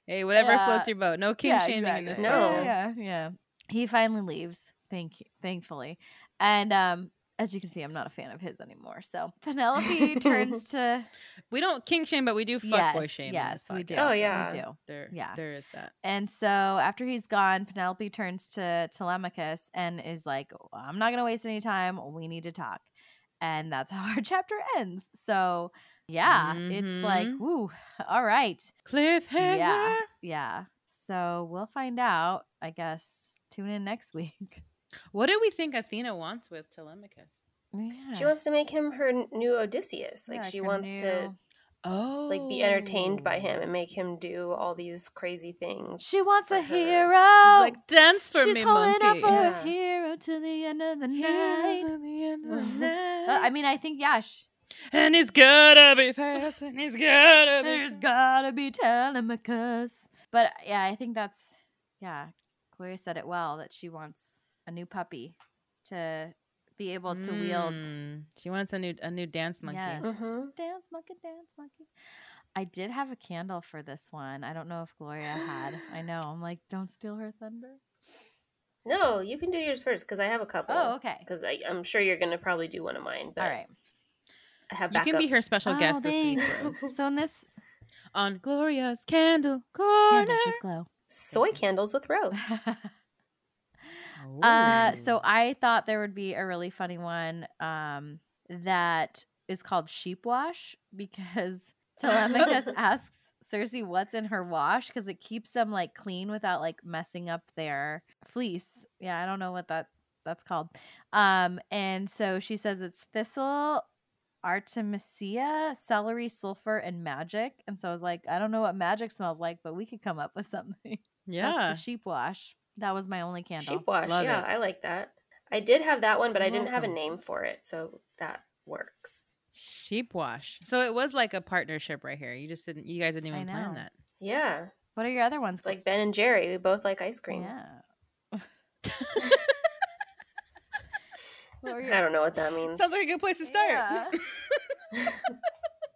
Speaker 2: Hey, whatever
Speaker 1: Yeah.
Speaker 2: floats your boat. No king
Speaker 1: yeah,
Speaker 2: shaming in this.
Speaker 3: No.
Speaker 2: podcast.
Speaker 1: yeah, yeah. He finally leaves. Thank you, thankfully, and um, as you can see, I'm not a fan of his anymore. So Penelope turns to
Speaker 2: We don't king shame, but we do fuck
Speaker 1: yes,
Speaker 2: boy shame.
Speaker 1: yes, we do.
Speaker 3: Oh, yeah.
Speaker 1: we do.
Speaker 2: There,
Speaker 1: Yeah.
Speaker 2: there is that.
Speaker 1: And so after he's gone, Penelope turns to Telemachus and is like, I'm not going to waste any time. We need to talk. And that's how our chapter ends. So, yeah, it's like,
Speaker 2: Mhm.
Speaker 1: woo, all right.
Speaker 2: Cliffhanger.
Speaker 1: Yeah. Yeah. So we'll find out, I guess. Tune in next week.
Speaker 2: What do we think Athena wants with Telemachus?
Speaker 1: Yeah.
Speaker 3: She wants to make him her new Odysseus. Like
Speaker 1: Yeah,
Speaker 3: she
Speaker 1: her
Speaker 3: wants to
Speaker 2: Oh,
Speaker 3: like be entertained by him and make him do all these crazy things.
Speaker 1: She wants a
Speaker 3: her.
Speaker 1: hero.
Speaker 2: like dance for
Speaker 1: She's
Speaker 2: me,
Speaker 1: holding
Speaker 2: monkey.
Speaker 1: out for
Speaker 3: Yeah.
Speaker 1: a hero to the end of the
Speaker 2: Here
Speaker 1: night.
Speaker 2: to the end of the
Speaker 1: Uh, I mean, I think, yeah, sh-
Speaker 2: and he's gotta be fast, and he's gotta be.
Speaker 1: There's
Speaker 2: fast.
Speaker 1: gotta be Telemachus. But yeah, I think that's yeah. Gloria said it well that she wants a new puppy to be able to wield.
Speaker 2: Mm, She wants a new a new dance monkey.
Speaker 1: Yes,
Speaker 3: Mhm.
Speaker 1: dance monkey, dance monkey. I did have a candle for this one. I don't know if Gloria had. I know. I'm like, don't steal her thunder.
Speaker 3: No, you can do yours first because I have a couple.
Speaker 1: Oh, okay.
Speaker 3: Because I'm sure you're gonna probably do one of mine. But
Speaker 1: All right.
Speaker 3: I have
Speaker 2: You can be her
Speaker 3: backups.
Speaker 2: special
Speaker 1: Oh,
Speaker 2: guest this week,
Speaker 1: So in this
Speaker 2: on Gloria's Candle Corner.
Speaker 1: candles with glow.
Speaker 3: Soy candles with rose.
Speaker 1: Uh, so I thought there would be a really funny one um, that is called sheep wash because Telemachus asks Circe what's in her wash because it keeps them like clean without like messing up their fleece. Yeah, I don't know what that that's called. Um, and so she says it's thistle, artemisia, celery, sulfur, and magic. And so I was like, I don't know what magic smells like, but we could come up with something.
Speaker 2: Yeah.
Speaker 1: sheep wash. That was my only candle.
Speaker 3: Sheep wash.
Speaker 2: Love
Speaker 3: yeah,
Speaker 2: it.
Speaker 3: I like that. I did have that one, but I
Speaker 2: You're
Speaker 3: didn't have a name for it, so that works.
Speaker 2: Sheep wash. So it was like a partnership right here. You just didn't. You guys didn't even plan that.
Speaker 3: Yeah,
Speaker 1: What are your other ones?
Speaker 3: it's like Ben and Jerry. We both like ice cream.
Speaker 1: Yeah. what, were
Speaker 3: I don't know what that means.
Speaker 2: Sounds like a good place to start.
Speaker 1: Yeah.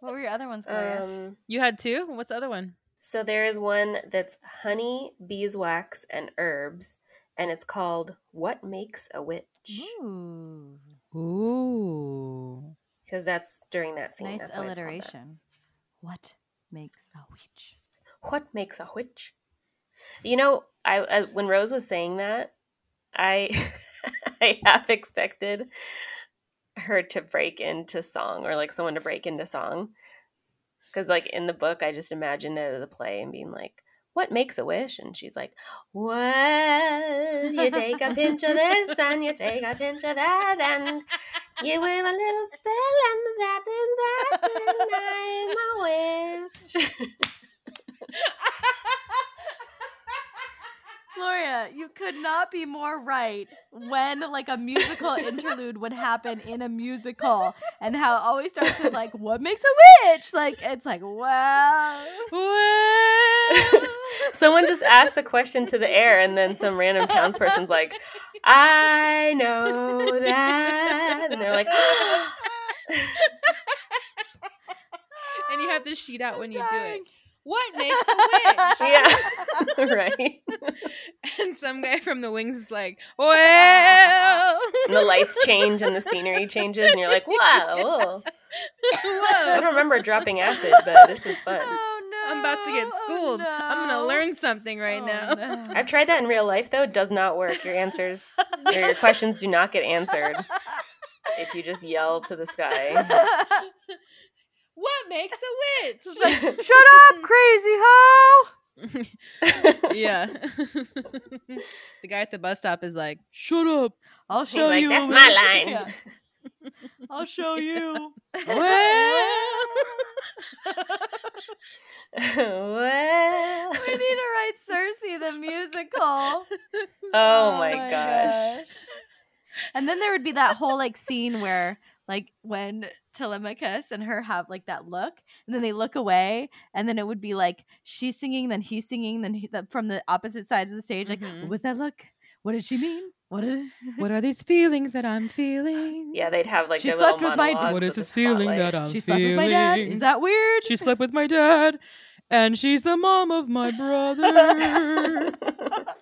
Speaker 1: what were your other ones, Gloria?
Speaker 3: Um,
Speaker 2: You had two. What's the other one?
Speaker 3: So there is one that's honey, beeswax, and herbs, and it's called "What Makes a Witch"
Speaker 1: Ooh,
Speaker 2: Ooh.
Speaker 3: because that's during that scene.
Speaker 1: nice
Speaker 3: that's why it's that.
Speaker 1: alliteration. What makes a witch?
Speaker 3: What makes a witch? You know, I, I when Rose was saying that, I I half expected her to break into song or like someone to break into song. Cuz like in the book I just imagined it as a play and being like, "What makes a wish?" and she's like, "Well, you take a pinch of this and you take a pinch of that and you wave a little spell and that is that and I'm a witch."
Speaker 1: Gloria, you could not be more right when like a musical interlude would happen in a musical and how it always starts with like what makes a witch? Like it's like wow.
Speaker 2: Well.
Speaker 3: Someone just asks a question to the air, and then some random townsperson's like, I know that. And they're like,
Speaker 2: and you have to sheet out when you do it.
Speaker 1: Dying.
Speaker 2: What makes a witch?
Speaker 3: yeah, right.
Speaker 2: and some guy from the wings is like, well.
Speaker 3: And the lights change and the scenery changes, and you're like, wow. oh. I don't remember dropping acid, but this is fun.
Speaker 1: Oh no.
Speaker 2: I'm about to get
Speaker 1: oh,
Speaker 2: schooled. I'm gonna learn something right
Speaker 1: Oh,
Speaker 2: now.
Speaker 1: no.
Speaker 3: I've tried that in real life, though. It does not work. Your answers or your questions do not get answered if you just yell to the sky.
Speaker 2: What makes a witch?
Speaker 1: Shut up, crazy hoe!
Speaker 2: yeah. the guy at the bus stop is like, "Shut up."
Speaker 1: I'll show
Speaker 3: like,
Speaker 1: you.
Speaker 3: that's my line.
Speaker 1: Yeah. I'll show you.
Speaker 2: Well.
Speaker 3: well,
Speaker 1: we need to write Circe the musical.
Speaker 3: Oh, oh my gosh.
Speaker 1: And then there would be that whole like scene where like when Telemachus and her have like that look, and then they look away, and then it would be like she's singing, then he's singing, then he, the, from the opposite sides of the stage, like
Speaker 2: Mhm.
Speaker 1: what was that look? What did she mean? What did?
Speaker 2: what are these feelings that I'm feeling?
Speaker 3: Yeah, they'd have like
Speaker 1: She
Speaker 3: their
Speaker 1: slept
Speaker 3: little
Speaker 1: with my-
Speaker 3: monologues
Speaker 2: What is this feeling
Speaker 3: spotlight.
Speaker 2: that I'm feeling?
Speaker 1: she slept with my dad. Is that weird?
Speaker 2: She slept with my dad, and she's the mom of my brother.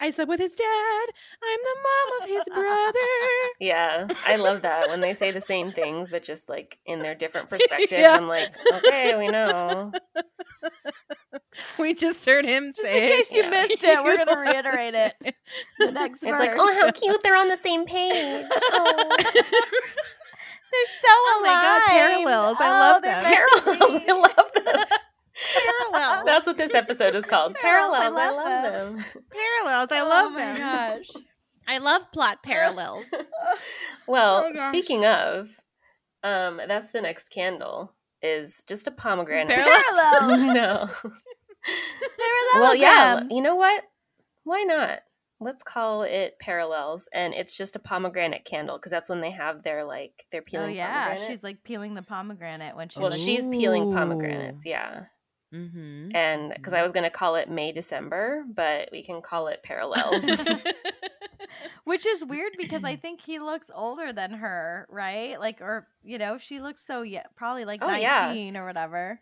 Speaker 2: I slept with his dad. I'm the mom of his brother.
Speaker 3: yeah, I love that when they say the same things, but just like in their different perspectives.
Speaker 2: Yeah.
Speaker 3: I'm like, okay, we know.
Speaker 2: We just heard him
Speaker 1: Just
Speaker 2: say
Speaker 1: in case you
Speaker 3: Yeah.
Speaker 1: missed it, we're gonna reiterate it. The next
Speaker 3: It's
Speaker 1: verse.
Speaker 3: like, oh, how cute! They're on the same page. Oh.
Speaker 1: they're so
Speaker 2: Oh my God,
Speaker 1: aligned.
Speaker 2: parallels. I
Speaker 1: Oh,
Speaker 2: love
Speaker 1: they're
Speaker 2: them.
Speaker 3: Parallels. I love them.
Speaker 2: Parallels.
Speaker 3: That's what this episode is called.
Speaker 1: Parallels, I
Speaker 3: Parallels. I
Speaker 1: love
Speaker 3: love
Speaker 1: them.
Speaker 3: them.
Speaker 2: Parallels. I
Speaker 1: Oh
Speaker 2: love
Speaker 1: my
Speaker 2: them.
Speaker 1: gosh.
Speaker 2: I love plot parallels.
Speaker 3: Well,
Speaker 2: Oh,
Speaker 3: speaking of, um, that's the next candle. Is just a pomegranate.
Speaker 1: Parallels.
Speaker 3: no. Parallels. Well, yeah. You know what? Why not? Let's call it parallels, and it's just a pomegranate candle because that's when they have their like they're peeling.
Speaker 1: Oh
Speaker 3: yeah,
Speaker 1: she's like peeling the pomegranate when she.
Speaker 3: well,
Speaker 1: looks-
Speaker 3: she's peeling pomegranates, yeah.
Speaker 2: Mm-hmm.
Speaker 3: And because I was gonna call it May December, but we can call it parallels.
Speaker 1: which is weird because I think he looks older than her, right? Like, or you know, she looks so yeah, probably like
Speaker 3: Oh, yeah.
Speaker 1: nineteen or whatever.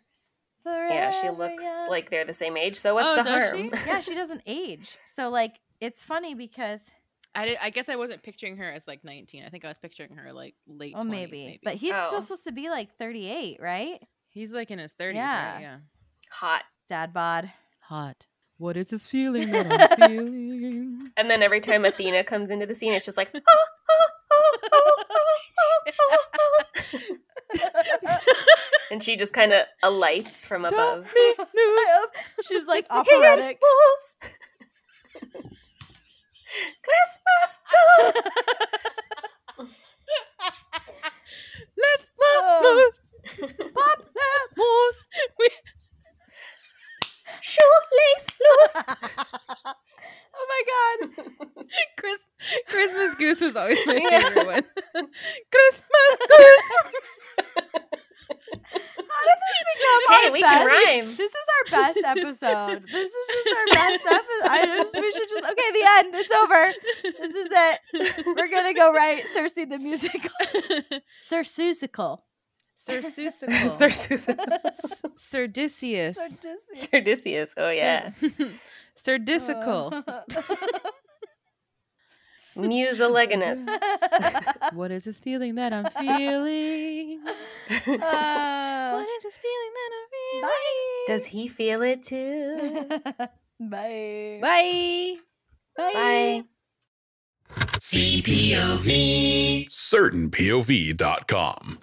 Speaker 3: yeah, she looks
Speaker 1: young.
Speaker 3: like they're the same age. So what's
Speaker 2: Oh,
Speaker 3: the
Speaker 2: does
Speaker 3: harm?
Speaker 2: she?
Speaker 1: yeah, she doesn't age. So like, it's funny because
Speaker 2: I, did, I guess I wasn't picturing her as like 19. I think I was picturing her like late.
Speaker 1: oh
Speaker 2: 20s,
Speaker 1: maybe, but he's
Speaker 3: Oh.
Speaker 1: still supposed to be like thirty eight, right?
Speaker 2: he's like in his 30s.
Speaker 1: Yeah.
Speaker 2: Right? Yeah.
Speaker 3: Hot.
Speaker 1: Dad bod.
Speaker 2: Hot. What is this feeling that I'm feeling?
Speaker 3: And then every time Athena comes into the scene, it's just like, and she just kind of alights from above.
Speaker 1: She's like operatic.
Speaker 3: Christmas goes.
Speaker 2: Let's pop
Speaker 1: Oh.
Speaker 2: loose. Pop that moose.
Speaker 3: Shoelace loose.
Speaker 1: oh my god.
Speaker 2: Chris, Christmas Goose was always my
Speaker 3: Yeah.
Speaker 2: favorite one. Christmas Goose.
Speaker 1: How did this become
Speaker 3: Hey,
Speaker 1: our
Speaker 3: we
Speaker 1: best?
Speaker 3: can rhyme.
Speaker 1: This is our best episode. This is just our best episode. I just we should just okay, the end. It's over. This is it. We're gonna go write Circe the musical. Cerseusical.
Speaker 2: Sirsusical.
Speaker 3: Sir Susan.
Speaker 2: Serdicius.
Speaker 3: Serdicius. Oh, yeah.
Speaker 2: Serdicical.
Speaker 3: Mucileginous.
Speaker 2: What is this feeling that I'm feeling?
Speaker 1: Uh,
Speaker 2: What is this feeling that I'm feeling?
Speaker 1: bye.
Speaker 3: Does he feel it too?
Speaker 1: Bye.
Speaker 2: Bye.
Speaker 3: Bye.
Speaker 4: CPOV. CertainPOV.com.